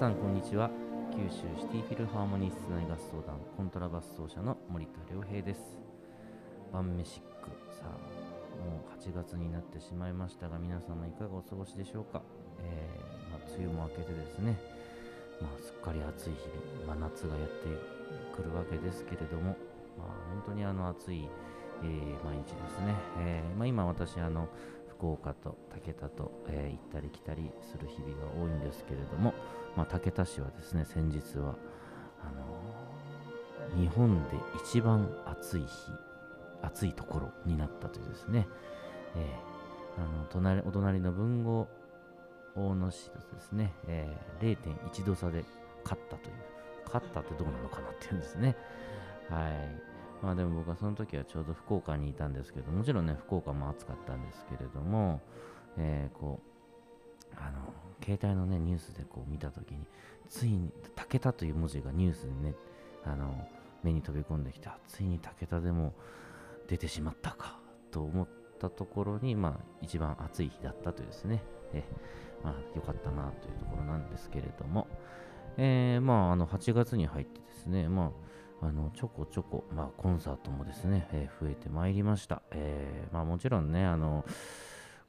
さんこんにちは。九州シティフィルハーモニー室内合奏団コントラバス奏者の森田良平です。晩飯ックさあもう8月になってしまいましたが皆様いかがお過ごしでしょうか、えーまあ、梅雨も明けてですね、まあ、すっかり暑い日々、まあ、夏がやってくるわけですけれども、まあ、本当にあの暑い、えー毎日ですね、えーま、今私あの福岡と武田と、え行ったり来たりする日々が多いんですけれども、まあ、武田市はですね先日はあの日本で一番暑い日暑いところになったというですね、えーあの隣お隣の豊後大野市とですね、えー0.1度差で勝ったという勝ったってどうなのかなっていうんですね。はい。まあでも僕はその時はちょうど福岡にいたんですけどもちろんね福岡も暑かったんですけれども、えーこうあの携帯のねニュースでこう見た時についに武田という文字がニュースにねあの目に飛び込んできてあついに武田でも出てしまったかと思ったところにまあ一番暑い日だったというですねえまあ良かったなというところなんですけれどもえまああの8月に入ってですねまああのちょこちょこ、まあ、コンサートもですね、え増えてまいりました。えまあ、もちろんね、あの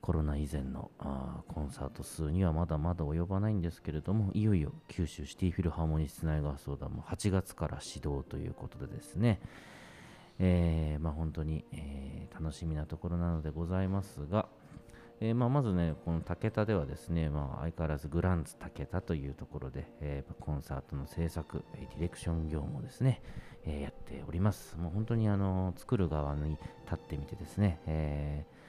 コロナ以前のあコンサート数にはまだまだ及ばないんですけれども、いよいよ九州シティフィルハーモニー室内合奏団も8月から始動ということでですね、えーまあ、本当に、えー楽しみなところなのでございますが、えーまあ、まずね、この武田ではですね、まあ、相変わらずグランツ武田というところで、えーコンサートの制作、ディレクション業務をですね、えーやっております。もう本当にあの作る側に立ってみてですね、えー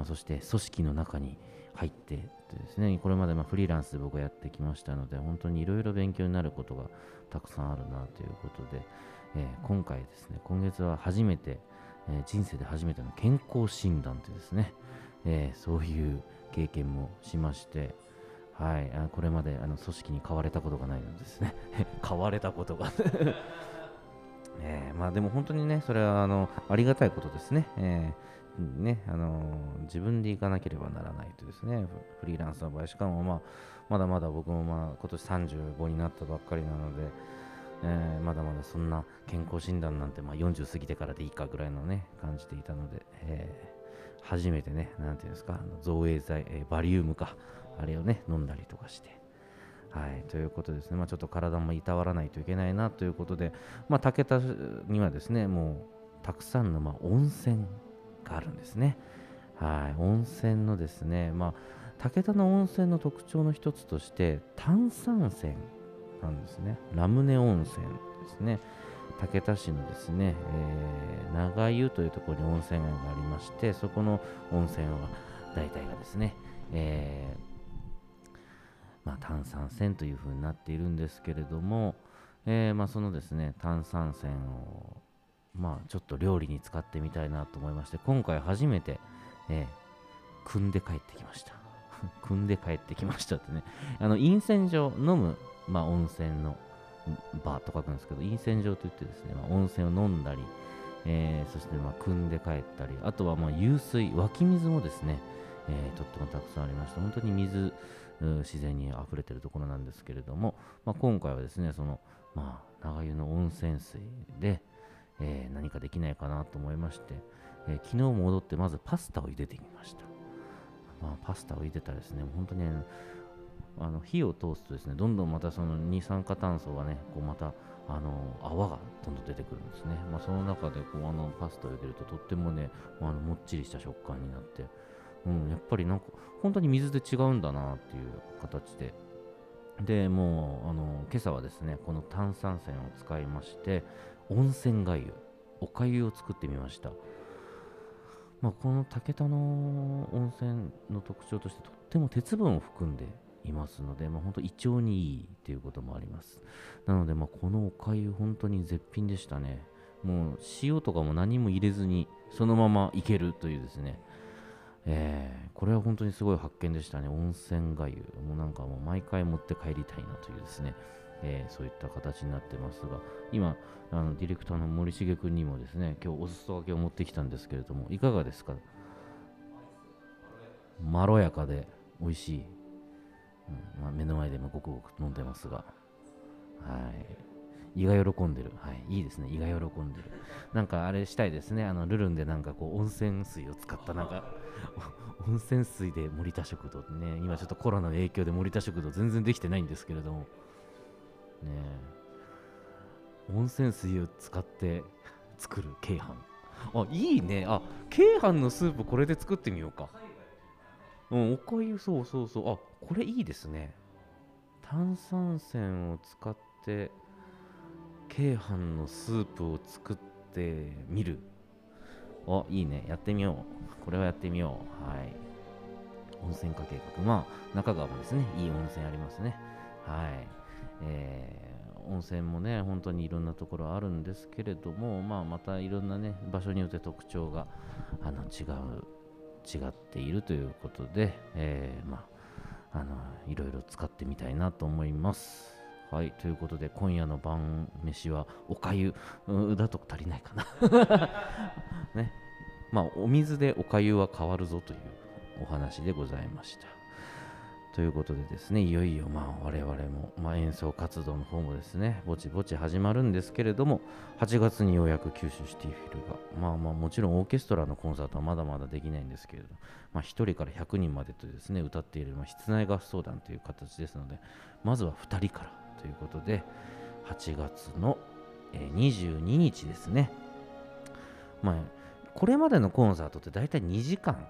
まあ、そして組織の中に入ってですね、これまでまフリーランスで僕はやってきましたので、本当にいろいろ勉強になることがたくさんあるなということで、えー今回ですね、今月は初めて、えー人生で初めての健康診断というですね、えーそういう経験もしまして、はい、あこれまであの組織に買われたことがないのですね、買われたことが。えまあでも本当にね、それはあのありがたいことですね。えーねあのー自分で行かなければならないとですね、フリーランスの場合、しかも、まあ、まだまだ僕も、まあ、今年35になったばっかりなので、えーまだまだそんな健康診断なんて、まあ、40過ぎてからでいいかぐらいのね、感じていたので、えー初めてね、なんていうんですか、造影剤、えーバリウムか、あれをね、飲んだりとかして、はい、ということですね、まあ、ちょっと体もいたわらないといけないなということで、まあ、武田にはですね、もうたくさんのま温泉があるんですね。はい、温泉のですね、まあ、武田の温泉の特徴の一つとして、炭酸泉なんですね。ラムネ温泉ですね。武田市のですね、えー長湯というところに温泉街がありまして、そこの温泉は大体がですね、えーまあ、炭酸泉というふうになっているんですけれども、えーまあ、そのですね炭酸泉を、まあ、ちょっと料理に使ってみたいなと思いまして今回初めて、えー汲んで帰ってきました。汲んで帰ってきましたってね。あの陰泉場飲む、まあ、温泉のバーと書くんですけど陰泉場といってですね、まあ、温泉を飲んだり、えーそしてまあ汲んで帰ったりあとはまあ湧水湧き水もですね、えーとってもたくさんありまして本当に水自然に溢れてるところなんですけれども、まあ、今回はですねその、まあ、長湯の温泉水で、えー何かできないかなと思いまして、えー昨日戻ってまずパスタを茹でてみました、まあ、パスタを茹でたらですね本当に、あの火を通すとですねどんどんまたその二酸化炭素がねこうまたあの泡がどんどん出てくるんですね、まあ、その中でこうあのパスタを茹でるととってもねあのもっちりした食感になってうん、やっぱりなんか本当に水で違うんだなっていう形で。でもうあの今朝はですねこの炭酸泉を使いまして温泉がゆおかゆを作ってみました、まあ、この武田の温泉の特徴としてとっても鉄分を含んでいますので、まあ、本当胃腸にいいということもあります。なので、まあ、このおかゆ本当に絶品でしたね。もう塩とかも何も入れずにそのままいけるというですね。えーこれは本当にすごい発見でしたね。温泉がゆ。もうなんかもう毎回持って帰りたいなというですね、えーそういった形になってますが、今、あのディレクターの森重君にもですね、今日お裾分けを持ってきたんですけれども、いかがですか？まろやかで美味しい。うんまあ、目の前でもごくごく飲んでますが、はい。胃が喜んでる。はい。いいですね。胃が喜んでる。なんかあれしたいですね。あの、ルルンでなんかこう、温泉水を使ったなんか、温泉水で森田食堂ってね、今ちょっとコロナの影響で森田食堂全然できてないんですけれども、温泉水を使って作る京阪。あ、いいね。あ、京阪のスープこれで作ってみようか。うん、おかゆ、そうそうそう。あ、これいいですね。炭酸泉を使って、京阪のスープを作ってみる。あ、いいね。やってみよう。これはやってみよう。はい。温泉化計画。まあ、中川もですね、いい温泉ありますね。はい。えー温泉もね、本当にいろんなところあるんですけれども、まあ、またいろんなね、場所によって特徴があの違う、違っているということで、えーまあ、あの、いろいろ使ってみたいなと思います。はい、ということで、今夜の晩飯はおかゆだと足りないかな。ね。まあ、お水でおかゆは変わるぞというお話でございました。ということでですね、いよいよまあ我々も、まあ、演奏活動の方もですね、ぼちぼち始まるんですけれども、8月にようやく九州シティフィルが、まあまあもちろんオーケストラのコンサートはまだまだできないんですけれど、まあ、1人から100人までとですね、歌っている、ま、室内合奏団という形ですので、まずは2人からということで、8月の、22日ですね、まあ、これまでのコンサートって大体2時間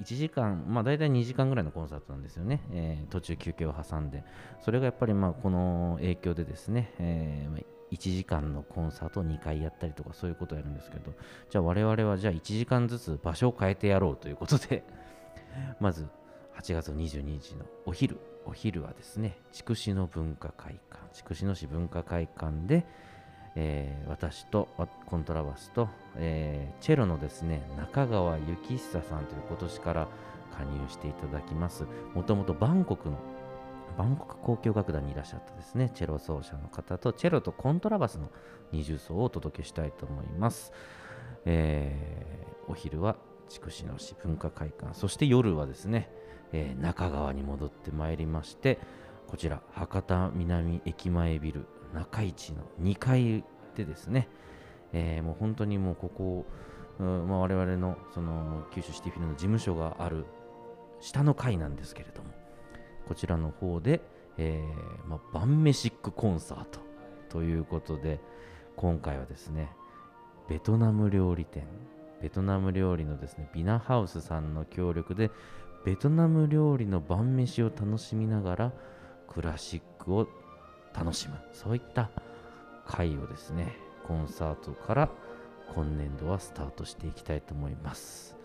1時間、まあ大体2時間ぐらいのコンサートなんですよね、えー途中休憩を挟んで、それがやっぱりまあこの影響でですね、えー1時間のコンサートを2回やったりとかそういうことをやるんですけど、じゃあ我々はじゃあ1時間ずつ場所を変えてやろうということで、まず8月22日のお昼、お昼はですね、筑紫野文化会館、筑紫野市文化会館で、えー私とコントラバスと、えーチェロのですね中川幸久さんという今年から加入していただきます。もともとバンコクのバンコク交響楽団にいらっしゃったですねチェロ奏者の方とチェロとコントラバスの二重奏をお届けしたいと思います、えーお昼は筑紫野市文化会館そして夜はですね、え中川に戻ってまいりましてこちら博多南駅前ビル中市の2階でですね、えーもう本当にもうここ、うんまあ、我々のその九州シティフィルの事務所がある下の階なんですけれどもこちらの方で、えーまあ、晩飯ックコンサートということで今回はですねベトナム料理店ベトナム料理のですねビナハウスさんの協力でベトナム料理の晩飯を楽しみながらクラシックを楽しむそういった会をですねコンサートから今年度はスタートしていきたいと思います。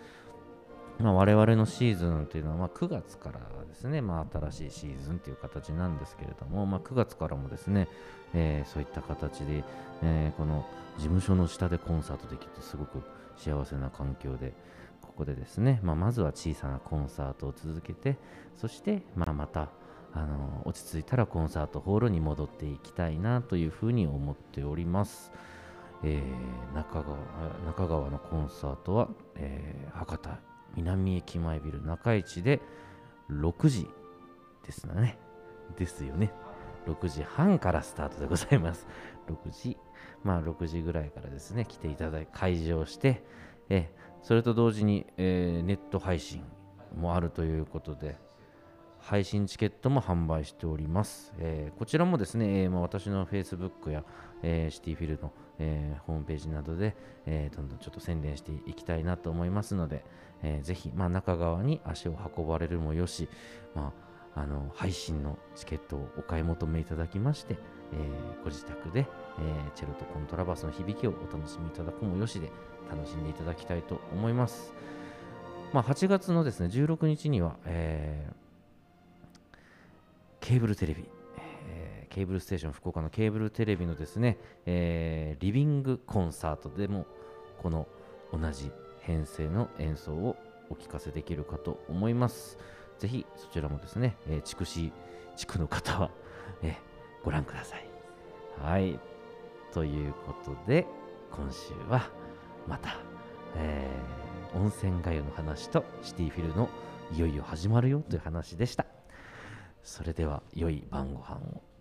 まあ、我々のシーズンというのは、ま、9月からですね、まあ、新しいシーズンという形なんですけれども、まあ、9月からもですね、えーそういった形で、えーこの事務所の下でコンサートできてすごく幸せな環境で、ここでですね、ま、まずは小さなコンサートを続けて、そして、まあ、また、あの落ち着いたらコンサートホールに戻っていきたいなというふうに思っております。えー中川中川のコンサートは、えー博多南駅前ビル中市で6時ですね。ですよね。6時半からスタートでございます。6時、まあ6時ぐらいからですね、来ていただいて、会場して、えそれと同時に、えーネット配信もあるということで、配信チケットも販売しております。えーこちらもですね、えーまあ私の Facebook や、えーシティフィルの、えホームページなどで、えどんどんちょっと宣伝していきたいなと思いますので、えーぜひ、まあ、中川に足を運ばれるもよし、まあ、あの配信のチケットをお買い求めいただきまして、えご自宅で、えチェロとコントラバスの響きをお楽しみいただくもよしで楽しんでいただきたいと思います。まあ、8月のですね16日には、えーケーブルテレビ、えーケーブルステーション福岡のケーブルテレビのですね、えーリビングコンサートでもこの同じ編成の演奏をお聞かせできるかと思います。ぜひそちらもですね、えー、筑紫地区の方は、えご覧ください。はい。ということで、今週はまた、えー温泉がゆの話とシティフィルのいよいよ始まるよという話でした。それでは良い晩ご飯を。